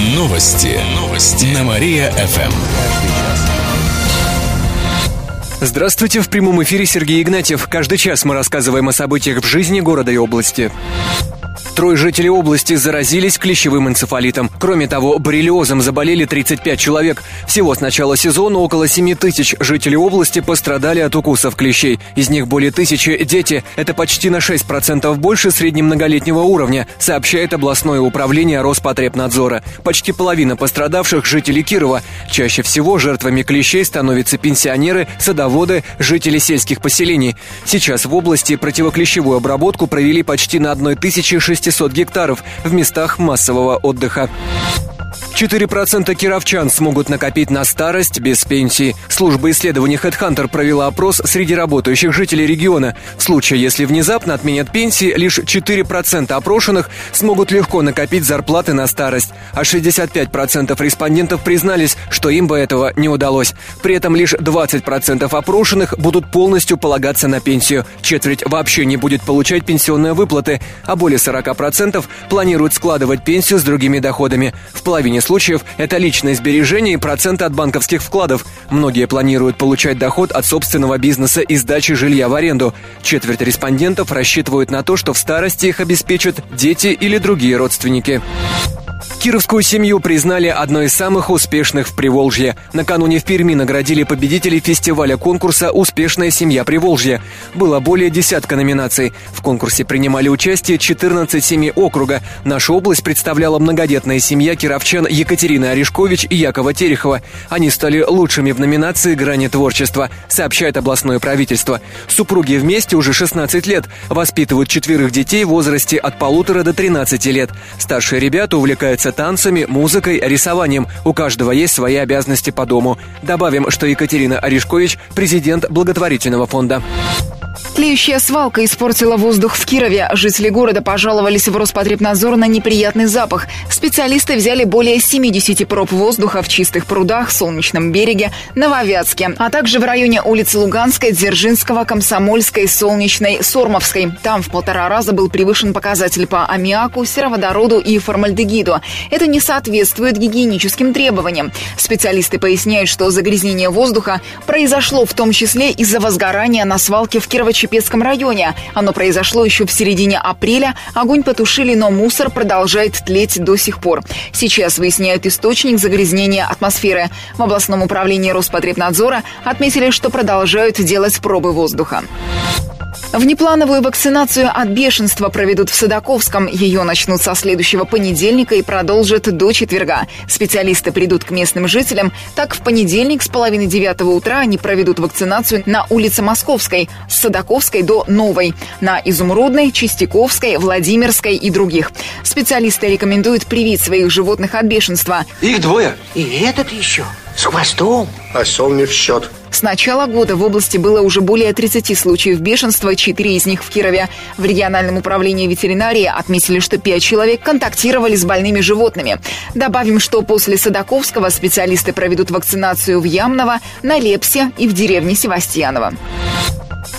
Новости. Новости. На Мария-ФМ. Здравствуйте, в прямом эфире Сергей Игнатьев. Каждый час мы рассказываем о событиях в жизни города и области. Трое жителей области заразились клещевым энцефалитом. Кроме того, боррелиозом заболели 35 человек. Всего с начала сезона около 7 тысяч жителей области пострадали от укусов клещей. Из них более тысячи – дети. Это почти на 6% больше среднемноголетнего уровня, сообщает областное управление Роспотребнадзора. Почти половина пострадавших – жители Кирова. Чаще всего жертвами клещей становятся пенсионеры, садоводы, жители сельских поселений. Сейчас в области противоклещевую обработку провели почти на 1600 600 гектаров в местах массового отдыха. 4% кировчан смогут накопить на старость без пенсии. Служба исследований HeadHunter провела опрос среди работающих жителей региона. В случае, если внезапно отменят пенсии, лишь 4% опрошенных смогут легко накопить зарплаты на старость, а 65% респондентов признались, что им бы этого не удалось. При этом лишь 20% опрошенных будут полностью полагаться на пенсию. Четверть вообще не будет получать пенсионные выплаты, а более 40% планируют складывать пенсию с другими доходами. В половине случаев это личные сбережения и проценты от банковских вкладов. Многие планируют получать доход от собственного бизнеса и сдачи жилья в аренду. Четверть респондентов рассчитывают на то, что в старости их обеспечат дети или другие родственники. Кировскую семью признали одной из самых успешных в Приволжье. Накануне в Перми наградили победителей фестиваля конкурса «Успешная семья Приволжья». Было более десятка номинаций. В конкурсе принимали участие 14 семей округа. Наша область представляла многодетная семья кировчан Екатерины Орешкович и Якова Терехова. Они стали лучшими в номинации «Грани творчества», сообщает областное правительство. Супруги вместе уже 16 лет, воспитывают четверых детей в возрасте от полутора до 13 лет. Старшие ребята увлекаются занимается танцами, музыкой, рисованием. У каждого есть свои обязанности по дому. Добавим, что Екатерина Орешкович – президент благотворительного фонда. Тлеющая свалка испортила воздух в Кирове. Жители города пожаловались в Роспотребнадзор на неприятный запах. Специалисты взяли более 70 проб воздуха в чистых прудах, Солнечном береге, Нововятске, а также в районе улиц Луганской, Дзержинского, Комсомольской, Солнечной, Сормовской. Там в полтора раза был превышен показатель по аммиаку, сероводороду и формальдегиду. Это не соответствует гигиеническим требованиям. Специалисты поясняют, что загрязнение воздуха произошло в том числе из-за возгорания на свалке в Кирово-Чепецком районе. Оно произошло еще в середине апреля. Огонь потушили, но мусор продолжает тлеть до сих пор. Сейчас выясняют источник загрязнения атмосферы. В областном управлении Роспотребнадзора отметили, что продолжают делать пробы воздуха. Внеплановую вакцинацию от бешенства проведут в Садаковском. Ее начнут со следующего понедельника и продолжат до четверга. Специалисты придут к местным жителям. Так, в понедельник с половины девятого утра они проведут вакцинацию на улице Московской, с Садаковской до Новой, на Изумрудной, Чистяковской, Владимирской и других. Специалисты рекомендуют привить своих животных от бешенства. Их двое. И этот еще. С хвостом. Осел не в счет. С начала года в области было уже более 30 случаев бешенства, 4 из них в Кирове. В региональном управлении ветеринарии отметили, что 5 человек контактировали с больными животными. Добавим, что после Садаковского специалисты проведут вакцинацию в Ямново, на Лепсе и в деревне Севастьяново.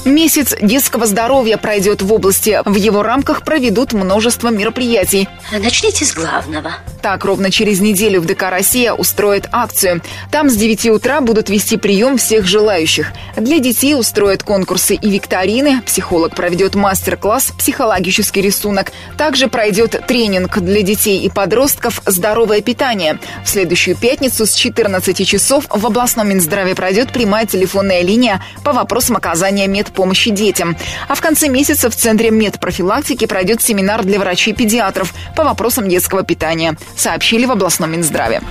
Месяц детского здоровья пройдет в области. В его рамках проведут множество мероприятий. Начните с главного. Так, ровно через неделю в ДК «Россия» устроит акцию. Там с 9 утра будут вести прием всех желающих. Для детей устроят конкурсы и викторины. Психолог проведет мастер-класс «Психологический рисунок». Также пройдет тренинг для детей и подростков «Здоровое питание». В следующую пятницу с 14 часов в областном Минздраве пройдет прямая телефонная линия по вопросам оказания медпомощи детям. А в конце месяца в Центре медпрофилактики пройдет семинар для врачей-педиатров по вопросам детского питания сообщили в областном Минздраве.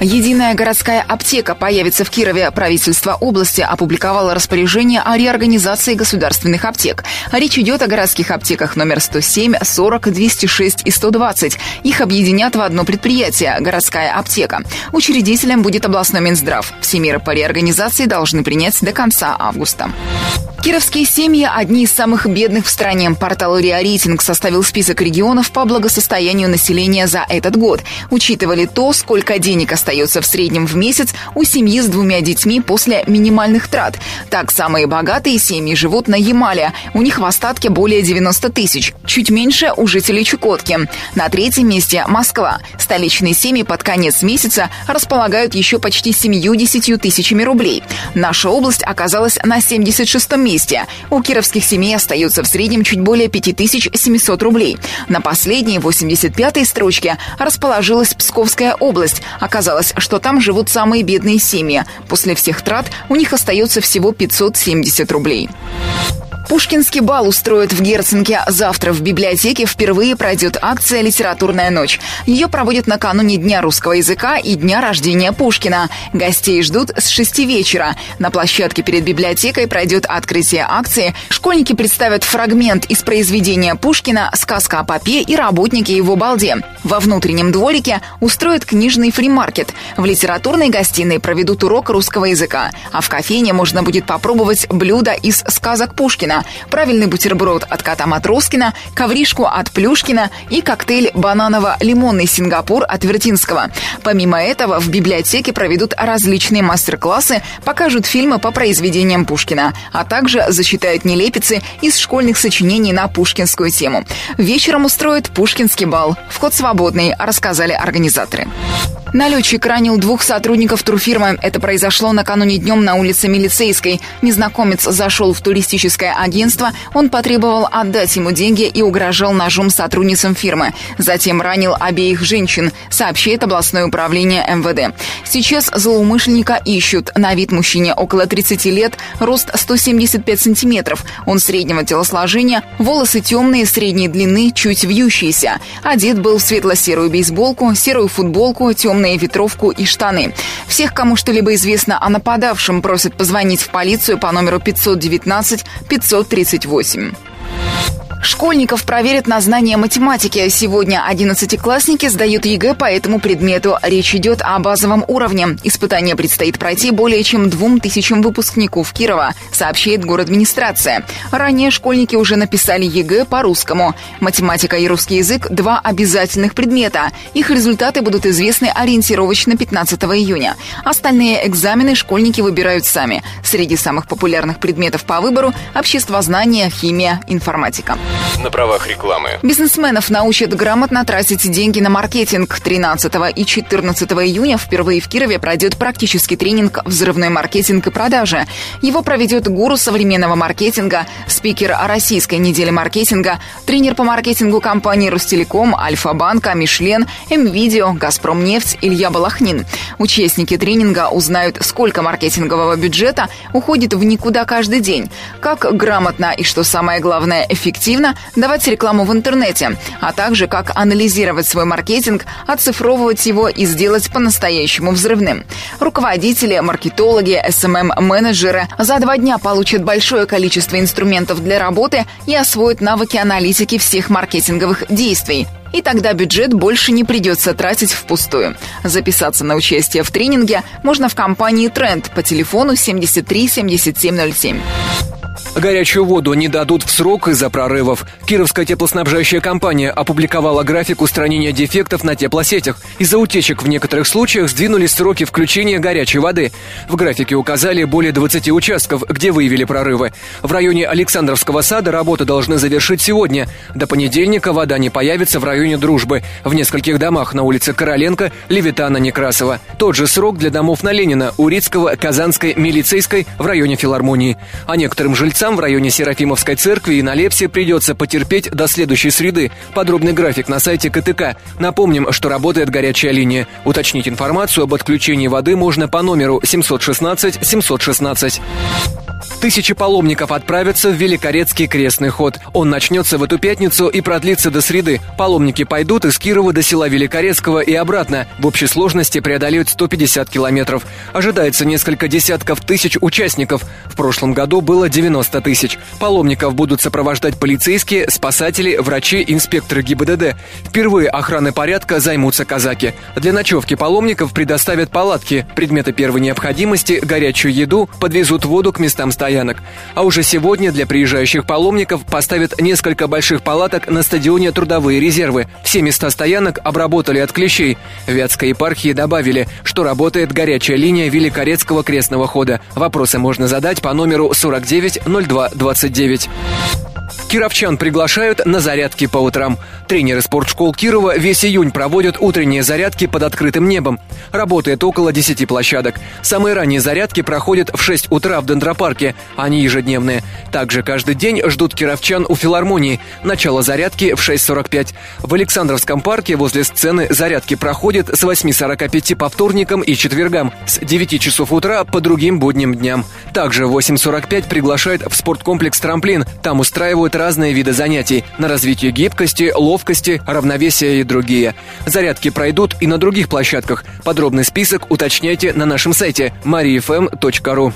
Единая городская аптека появится в Кирове. Правительство области опубликовало распоряжение о реорганизации государственных аптек. Речь идет о городских аптеках номер 107, 40, 206 и 120. Их объединят в одно предприятие – городская аптека. Учредителем будет областной Минздрав. Все меры по реорганизации должны принять до конца августа. Кировские семьи – одни из самых бедных в стране. Портал РИА Рейтинг составил список регионов по благосостоянию населения за этот год. Учитывали то, сколько денег остается в среднем в месяц у семьи с двумя детьми после минимальных трат. Так, самые богатые семьи живут на Ямале. У них в остатке более 90 тысяч. Чуть меньше у жителей Чукотки. На третьем месте – Москва. Столичные семьи под конец месяца располагают еще почти 70 тысячами рублей. Наша область оказалась на 76-м месте месте. У кировских семей остается в среднем чуть более 5700 рублей. На последней, 85-й строчке, расположилась Псковская область. Оказалось, что там живут самые бедные семьи. После всех трат у них остается всего 570 рублей. Пушкинский бал устроят в Герценке. Завтра в библиотеке впервые пройдет акция «Литературная ночь». Ее проводят накануне Дня русского языка и Дня рождения Пушкина. Гостей ждут с 6 вечера. На площадке перед библиотекой пройдет открытие акции. Школьники представят фрагмент из произведения Пушкина «Сказка о попе» и работники его балде. Во внутреннем дворике устроят книжный фримаркет. В литературной гостиной проведут урок русского языка. А в кофейне можно будет попробовать блюда из сказок Пушкина Пушкина, правильный бутерброд от кота Матроскина, ковришку от Плюшкина и коктейль бананово-лимонный Сингапур от Вертинского. Помимо этого, в библиотеке проведут различные мастер-классы, покажут фильмы по произведениям Пушкина, а также зачитают нелепицы из школьных сочинений на пушкинскую тему. Вечером устроят Пушкинский бал. Вход свободный, рассказали организаторы. Налетчик ранил двух сотрудников турфирмы. Это произошло накануне днем на улице Милицейской. Незнакомец зашел в туристическое агентство. Он потребовал отдать ему деньги и угрожал ножом сотрудницам фирмы. Затем ранил обеих женщин, сообщает областное управление МВД. Сейчас злоумышленника ищут. На вид мужчине около 30 лет, рост 175 сантиметров. Он среднего телосложения, волосы темные, средней длины, чуть вьющиеся. Одет был в светло-серую бейсболку, серую футболку, темный темные ветровку и штаны. Всех, кому что-либо известно о нападавшем, просят позвонить в полицию по номеру 519 538. Школьников проверят на знание математики. Сегодня одиннадцатиклассники сдают ЕГЭ по этому предмету. Речь идет о базовом уровне. Испытание предстоит пройти более чем двум тысячам выпускников Кирова, сообщает горадминистрация. Ранее школьники уже написали ЕГЭ по-русскому. Математика и русский язык – два обязательных предмета. Их результаты будут известны ориентировочно 15 июня. Остальные экзамены школьники выбирают сами. Среди самых популярных предметов по выбору – обществознание, химия, информатика. На правах рекламы. Бизнесменов научат грамотно тратить деньги на маркетинг. 13 и 14 июня впервые в Кирове пройдет практический тренинг «Взрывной маркетинг и продажи». Его проведет гуру современного маркетинга, спикер Российской недели маркетинга, тренер по маркетингу компании «Ростелеком», Альфа-банка, Мишлен, М-Видео, Газпромнефть Илья Балахнин. Участники тренинга узнают, сколько маркетингового бюджета уходит в никуда каждый день, как грамотно и, что самое главное, эффективно эффективно давать рекламу в интернете, а также как анализировать свой маркетинг, оцифровывать его и сделать по-настоящему взрывным. Руководители, маркетологи, SMM-менеджеры за два дня получат большое количество инструментов для работы и освоят навыки аналитики всех маркетинговых действий и тогда бюджет больше не придется тратить впустую. Записаться на участие в тренинге можно в компании Тренд по телефону 73 7707. Горячую воду не дадут в срок из-за прорывов. Кировская теплоснабжающая компания опубликовала график устранения дефектов на теплосетях. Из-за утечек в некоторых случаях сдвинулись сроки включения горячей воды. В графике указали более 20 участков, где выявили прорывы. В районе Александровского сада работы должны завершить сегодня. До понедельника вода не появится в районе Дружбы. В нескольких домах на улице Короленко, Левитана, Некрасова. Тот же срок для домов на Ленина, Урицкого, Казанской, Милицейской в районе филармонии. А некоторым жильцам жильцам в районе Серафимовской церкви и на Лепсе придется потерпеть до следующей среды. Подробный график на сайте КТК. Напомним, что работает горячая линия. Уточнить информацию об отключении воды можно по номеру 716 716. Тысячи паломников отправятся в Великорецкий крестный ход. Он начнется в эту пятницу и продлится до среды. Паломники пойдут из Кирова до села Великорецкого и обратно. В общей сложности преодолеют 150 километров. Ожидается несколько десятков тысяч участников. В прошлом году было 90 тысяч. Паломников будут сопровождать полицейские, спасатели, врачи, инспекторы ГИБДД. Впервые охраны порядка займутся казаки. Для ночевки паломников предоставят палатки, предметы первой необходимости, горячую еду, подвезут воду к местам стоянки стоянок. А уже сегодня для приезжающих паломников поставят несколько больших палаток на стадионе «Трудовые резервы». Все места стоянок обработали от клещей. В Вятской епархии добавили, что работает горячая линия Великорецкого крестного хода. Вопросы можно задать по номеру 49 02 29. Кировчан приглашают на зарядки по утрам. Тренеры спортшкол Кирова весь июнь проводят утренние зарядки под открытым небом. Работает около 10 площадок. Самые ранние зарядки проходят в 6 утра в Дендропарке. Они ежедневные. Также каждый день ждут кировчан у филармонии. Начало зарядки в 6.45. В Александровском парке возле сцены зарядки проходят с 8.45 по вторникам и четвергам, с 9 часов утра по другим будним дням. Также в 8.45 приглашают в спорткомплекс «Трамплин». Там устраивают разные виды занятий на развитие гибкости, ловкости, равновесия и другие. Зарядки пройдут и на других площадках. Подробный список уточняйте на нашем сайте mariafm.ru.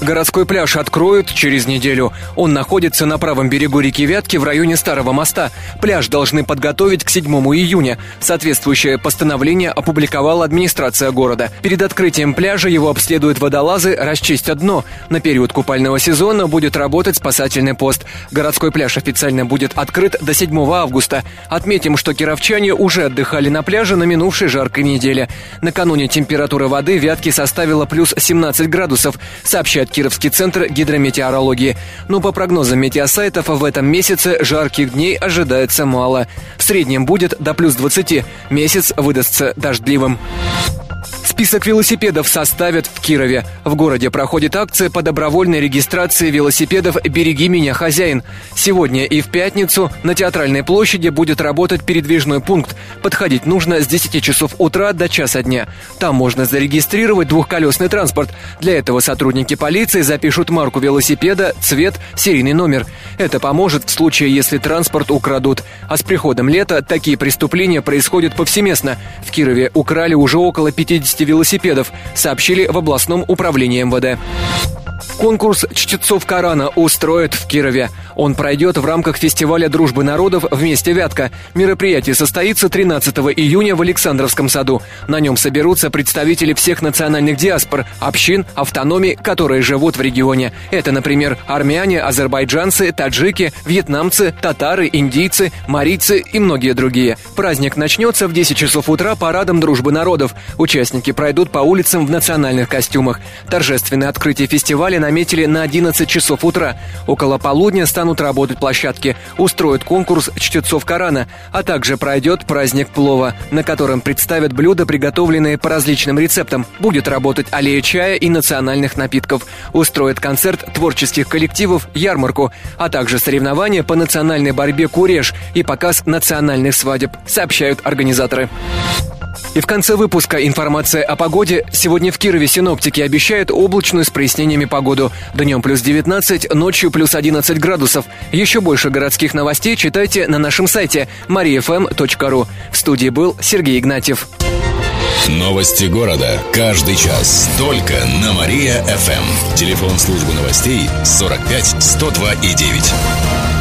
Городской пляж откроют через неделю. Он находится на правом берегу реки Вятки в районе Старого моста. Пляж должны подготовить к 7 июня. Соответствующее постановление опубликовала администрация города. Перед открытием пляжа его обследуют водолазы, расчистят дно. На период купального сезона будет работать спасательный пост. Городской пляж официально будет открыт до 7 августа. Отметим, что кировчане уже отдыхали на пляже на минувшей жаркой неделе. Накануне температура воды Вятки составила плюс 17 градусов, сообщает Кировский центр гидрометеорологии. Но по прогнозам метеосайтов в этом месяце жарких дней ожидается мало. В среднем будет до плюс 20. Месяц выдастся дождливым. Список велосипедов составят в Кирове. В городе проходит акция по добровольной регистрации велосипедов «Береги меня, хозяин». Сегодня и в пятницу на Театральной площади будет работать передвижной пункт. Подходить нужно с 10 часов утра до часа дня. Там можно зарегистрировать двухколесный транспорт. Для этого сотрудники полиции запишут марку велосипеда, цвет, серийный номер. Это поможет в случае, если транспорт украдут. А с приходом лета такие преступления происходят повсеместно. В Кирове украли уже около 50 велосипедов, сообщили в областном управлении МВД. Конкурс чтецов Корана устроят в Кирове. Он пройдет в рамках фестиваля дружбы народов «Вместе Вятка». Мероприятие состоится 13 июня в Александровском саду. На нем соберутся представители всех национальных диаспор, общин, автономий, которые живут в регионе. Это, например, армяне, азербайджанцы, таджики, вьетнамцы, татары, индийцы, марийцы и многие другие. Праздник начнется в 10 часов утра парадом дружбы народов. Участники пройдут по улицам в национальных костюмах. Торжественное открытие фестиваля наметили на 11 часов утра. Около полудня станут работать площадки, устроят конкурс чтецов Корана, а также пройдет праздник плова, на котором представят блюда, приготовленные по различным рецептам. Будет работать аллея чая и национальных напитков. Устроят концерт творческих коллективов, ярмарку, а также соревнования по национальной борьбе куреж и показ национальных свадеб, сообщают организаторы. И в конце выпуска информация о погоде. Сегодня в Кирове синоптики обещают облачную с прояснениями погоду. Днем плюс 19, ночью плюс 11 градусов. Еще больше городских новостей читайте на нашем сайте mariafm.ru. В студии был Сергей Игнатьев. Новости города. Каждый час. Только на Мария-ФМ. Телефон службы новостей 45 102 и 9.